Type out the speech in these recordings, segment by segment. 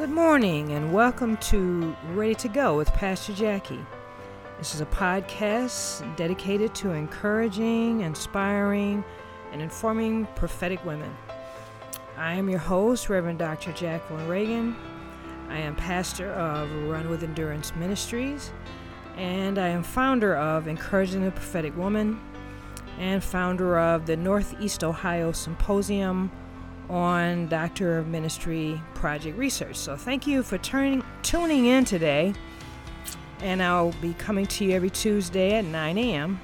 Good morning and welcome to Ready to Go with Pastor Jackie. This is a podcast dedicated to encouraging, inspiring, and informing prophetic women. I am your host, Reverend Dr. Jacqueline Reagan. I am pastor of Run with Endurance Ministries, and I am founder of Encouraging the Prophetic Woman and founder of the Northeast Ohio Symposium on Doctor of Ministry Project Research. So thank you for turning, tuning in today. And I'll be coming to you every Tuesday at 9 a.m.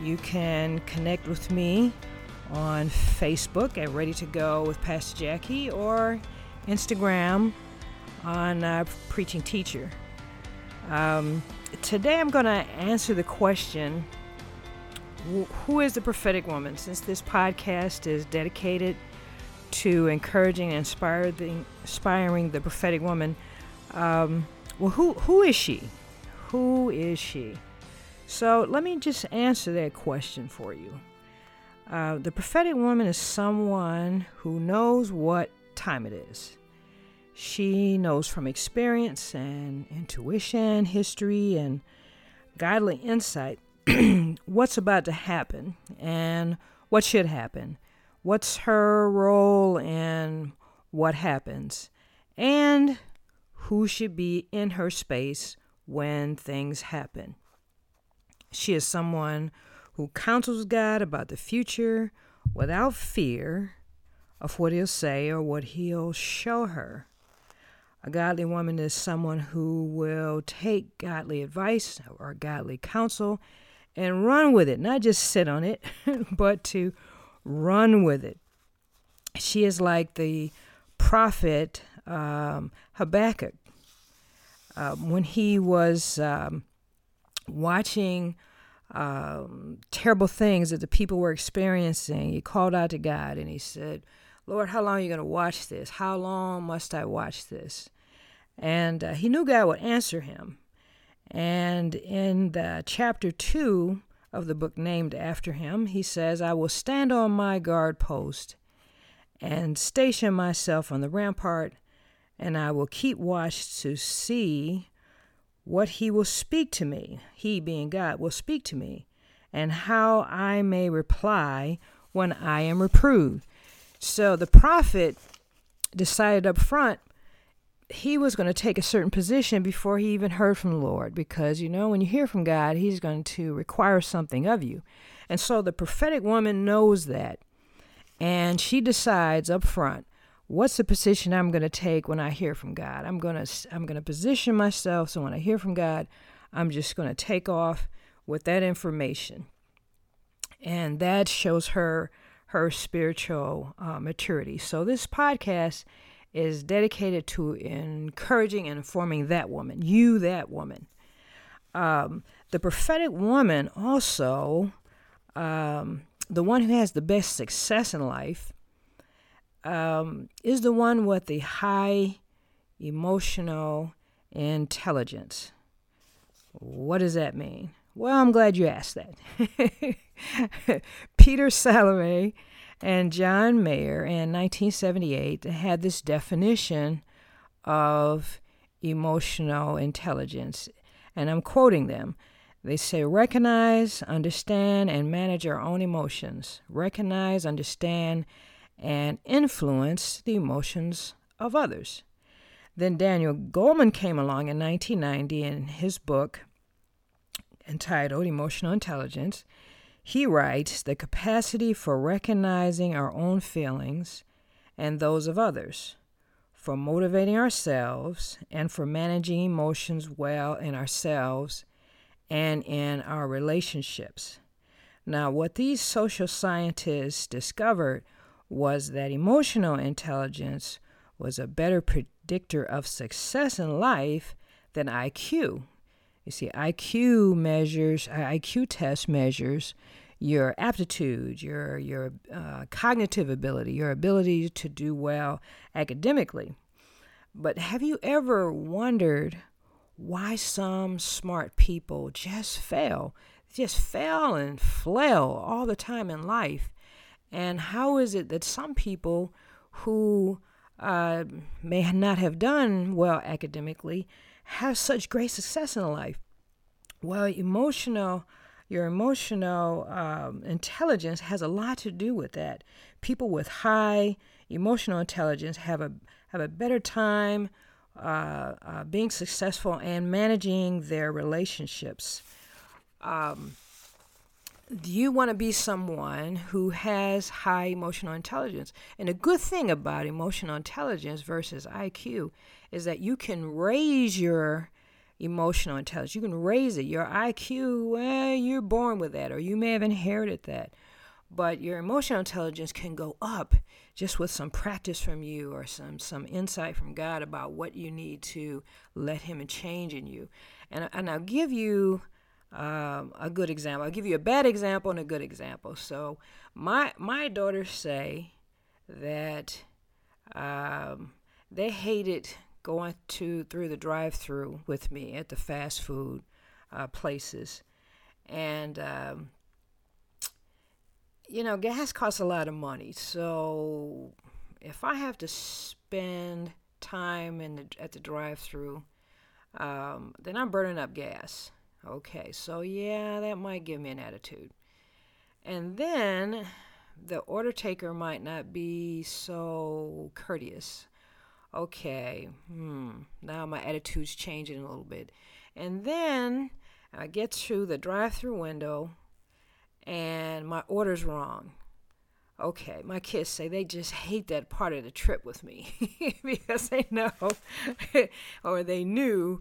You can connect with me on Facebook at Ready to Go with Pastor Jackie or Instagram on uh, Preaching Teacher. Um, today I'm going to answer the question who is the prophetic woman? Since this podcast is dedicated to encouraging and inspiring, inspiring the prophetic woman. Um, well, who who is she? Who is she? So let me just answer that question for you. Uh, the prophetic woman is someone who knows what time it is. She knows from experience and intuition, history, and godly insight what's about to happen and what should happen what's her role in what happens, and who should be in her space when things happen. She is someone who counsels God about the future without fear of what he'll say or what he'll show her. A godly woman is someone who will take godly advice or godly counsel and run with it, not just sit on it, but to run with it. She is like the prophet um, Habakkuk uh, when he was um, watching um, terrible things that the people were experiencing. He called out to God and he said, Lord, how long are you going to watch this? How long must I watch this? And uh, he knew God would answer him. And in the chapter 2, of the book named after him, he says, I will stand on my guard post and station myself on the rampart, and I will keep watch to see what he will speak to me, he being God, will speak to me, and how I may reply when I am reproved. So the prophet decided up front he was going to take a certain position before he even heard from the Lord because, you know, when you hear from God, he's going to require something of you. And so the prophetic woman knows that. And she decides up front, what's the position I'm going to take when I hear from God? I'm going to I'm going to position myself so when I hear from God, I'm just going to take off with that information. And that shows her her spiritual uh, maturity. So this podcast is dedicated to encouraging and informing that woman, you, that woman. Um, the prophetic woman also, um, the one who has the best success in life, um, is the one with the high emotional intelligence. What does that mean? Well, I'm glad you asked that. Peter Salovey and John Mayer in 1978 had this definition of emotional intelligence. And I'm quoting them. They say, recognize, understand, and manage our own emotions. Recognize, understand, and influence the emotions of others. Then Daniel Goleman came along in 1990 in his book entitled Emotional Intelligence. He writes the capacity for recognizing our own feelings and those of others, for motivating ourselves, and for managing emotions well in ourselves and in our relationships. Now, what these social scientists discovered was that emotional intelligence was a better predictor of success in life than IQ. You see, IQ measures, IQ test measures your aptitude, your your uh, cognitive ability, your ability to do well academically. But have you ever wondered why some smart people just fail, just fail and flail all the time in life? And how is it that some people who uh, may not have done well academically have such great success in life? Well, emotional, your emotional um, intelligence has a lot to do with that. People with high emotional intelligence have a have a better time uh, uh, being successful and managing their relationships. Um, you want to be someone who has high emotional intelligence. And the good thing about emotional intelligence versus IQ is that you can raise your emotional intelligence. You can raise it. Your IQ, well, you're born with that, or you may have inherited that. But your emotional intelligence can go up just with some practice from you or some, some insight from God about what you need to let Him change in you. And, and I'll give you um, a good example. I'll give you a bad example and a good example. So my my daughters say that um, they hated going to through the drive-through with me at the fast food uh, places, and um, you know gas costs a lot of money. So if I have to spend time in the, at the drive-through, um, then I'm burning up gas. Okay, so yeah, that might give me an attitude. And then the order taker might not be so courteous. Okay, hmm, now my attitude's changing a little bit. And then I get to the drive through window and my order's wrong. Okay, my kids say they just hate that part of the trip with me because they know or they knew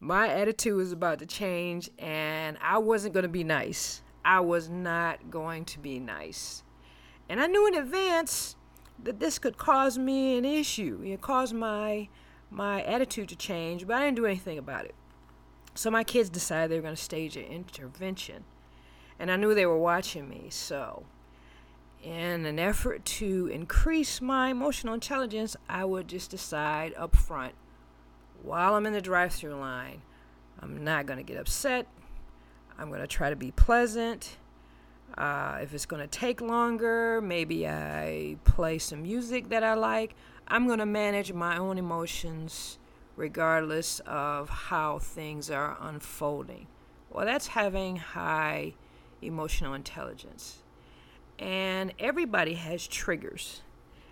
my attitude was about to change and I wasn't going to be nice. I was not going to be nice. And I knew in advance that this could cause me an issue. It caused my my attitude to change, but I didn't do anything about it. So my kids decided they were going to stage an intervention. And I knew they were watching me, so in an effort to increase my emotional intelligence, I would just decide up front while I'm in the drive through line. I'm not going to get upset. I'm going to try to be pleasant. Uh, if it's going to take longer, maybe I play some music that I like. I'm going to manage my own emotions regardless of how things are unfolding. Well, that's having high emotional intelligence. And everybody has triggers.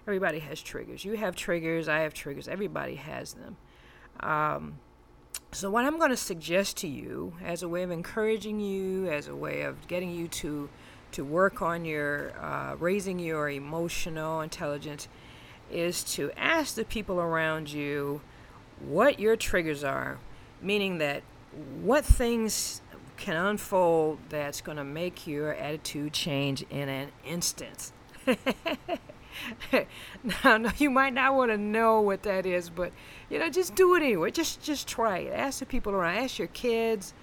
Everybody has triggers. You have triggers, I have triggers, everybody has them. Um, so, what I'm going to suggest to you, as a way of encouraging you, as a way of getting you to to work on your uh, raising your emotional intelligence, is to ask the people around you what your triggers are, meaning that what things can unfold that's going to make your attitude change in an instant. now, no, you might not want to know what that is, but you know, just do it anyway. Just just try it. Ask the people around. Ask your kids.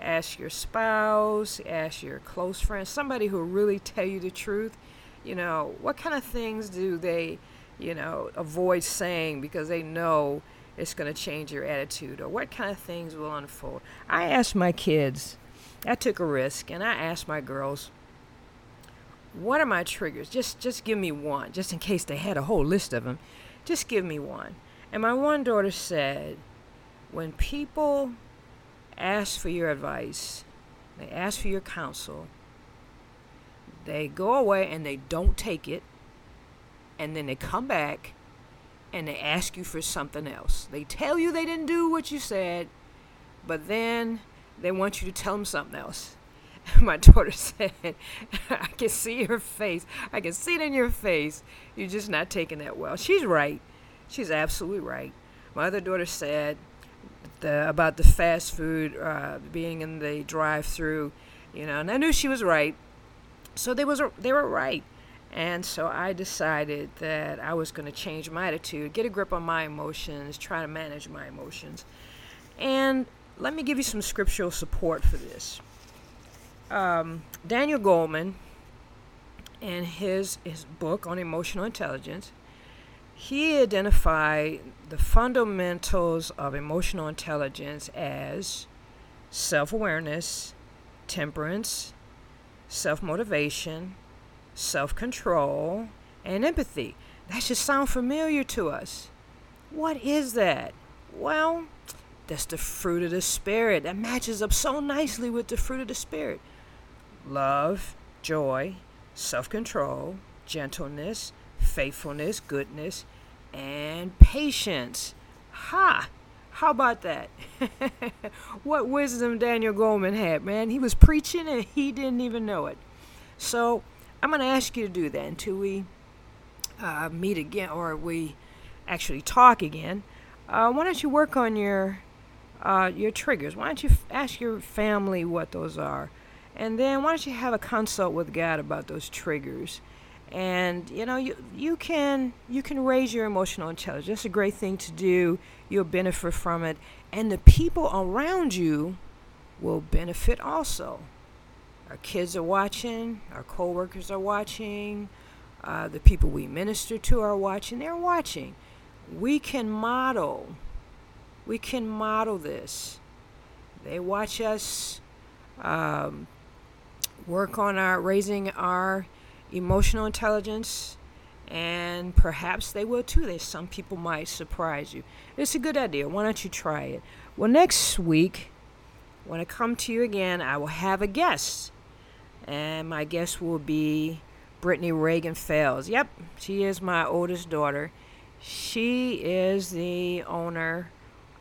Ask your spouse. Ask your close friends. Somebody who really tell you the truth. You know, what kind of things do they, you know, avoid saying because they know it's going to change your attitude, or what kind of things will unfold. I asked my kids. I took a risk, and I asked my girls what are my triggers? Just just give me one, just in case they had a whole list of them. Just give me one. And my one daughter said, when people ask for your advice, they ask for your counsel, they go away and they don't take it, and then they come back and they ask you for something else. They tell you they didn't do what you said, but then they want you to tell them something else. my daughter said, I can see your face. I can see it in your face. You're just not taking that well. She's right. She's absolutely right. My other daughter said the, about the fast food uh, being in the drive-through, you know, and I knew she was right. So they was they were right, and so I decided that I was going to change my attitude, get a grip on my emotions, try to manage my emotions, and let me give you some scriptural support for this. Um, Daniel Goleman, in his, his book on emotional intelligence, he identified the fundamentals of emotional intelligence as self awareness, temperance, self motivation, self control, and empathy. That should sound familiar to us. What is that? Well, that's the fruit of the Spirit. That matches up so nicely with the fruit of the Spirit love, joy, self control, gentleness, faithfulness, goodness, and patience. Ha! How about that? what wisdom Daniel Goleman had, man. He was preaching and he didn't even know it. So I'm going to ask you to do that until we uh, meet again or we actually talk again. Uh, why don't you work on your uh, your triggers? Why don't you f- ask your family what those are? And then why don't you have a consult with God about those triggers? And you know you you can you can raise your emotional intelligence. That's a great thing to do. You'll benefit from it. And the people around you will benefit also. Our kids are watching our co-workers are watching uh, the people we minister to are watching. They're watching. We can model we can model this. They watch us um, work on our raising our emotional intelligence, and perhaps they will too. There's some people might surprise you. It's a good idea. Why don't you try it? Well, next week, when I come to you again, I will have a guest, and my guest will be Brittany Reagan Fells. Yep, she is my oldest daughter. She is the owner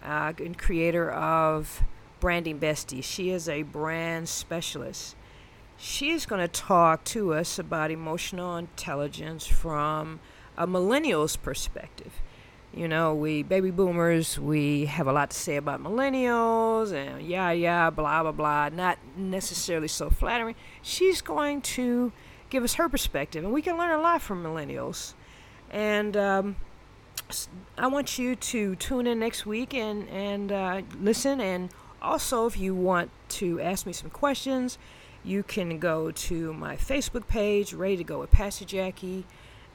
uh, and creator of Branding Bestie. She is a brand specialist. She's going to talk to us about emotional intelligence from a millennial's perspective. You know, we baby boomers, we have a lot to say about millennials and yeah, yeah, blah, blah, blah. Not necessarily so flattering. She's going to give us her perspective, and we can learn a lot from millennials. And um, I want you to tune in next week and, and uh, listen. And also, if you want to ask me some questions, you can go to my Facebook page, Ready to Go with Pastor Jackie,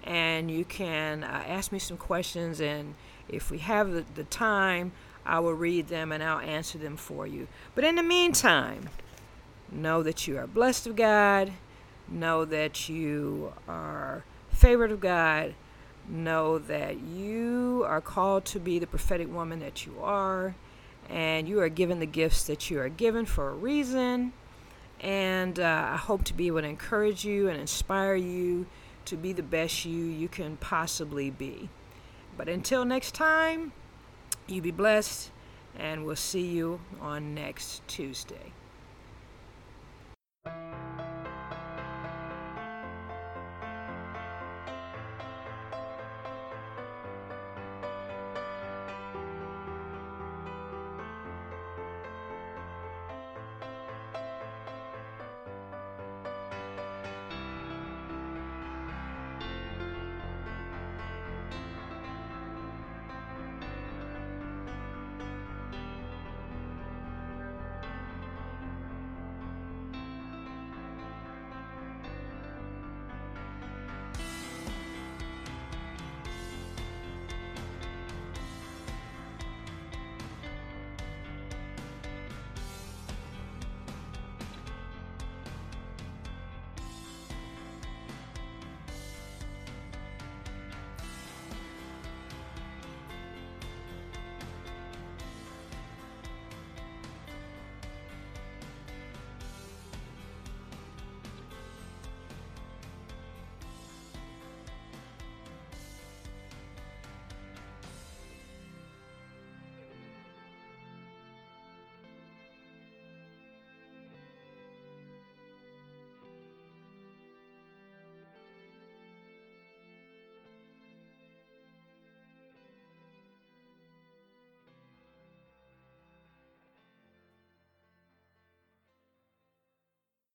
and you can uh, ask me some questions. And if we have the, the time, I will read them and I'll answer them for you. But in the meantime, know that you are blessed of God, know that you are favored of God, know that you are called to be the prophetic woman that you are, and you are given the gifts that you are given for a reason and uh, I hope to be able to encourage you and inspire you to be the best you you can possibly be. But until next time, you be blessed, and we'll see you on next Tuesday.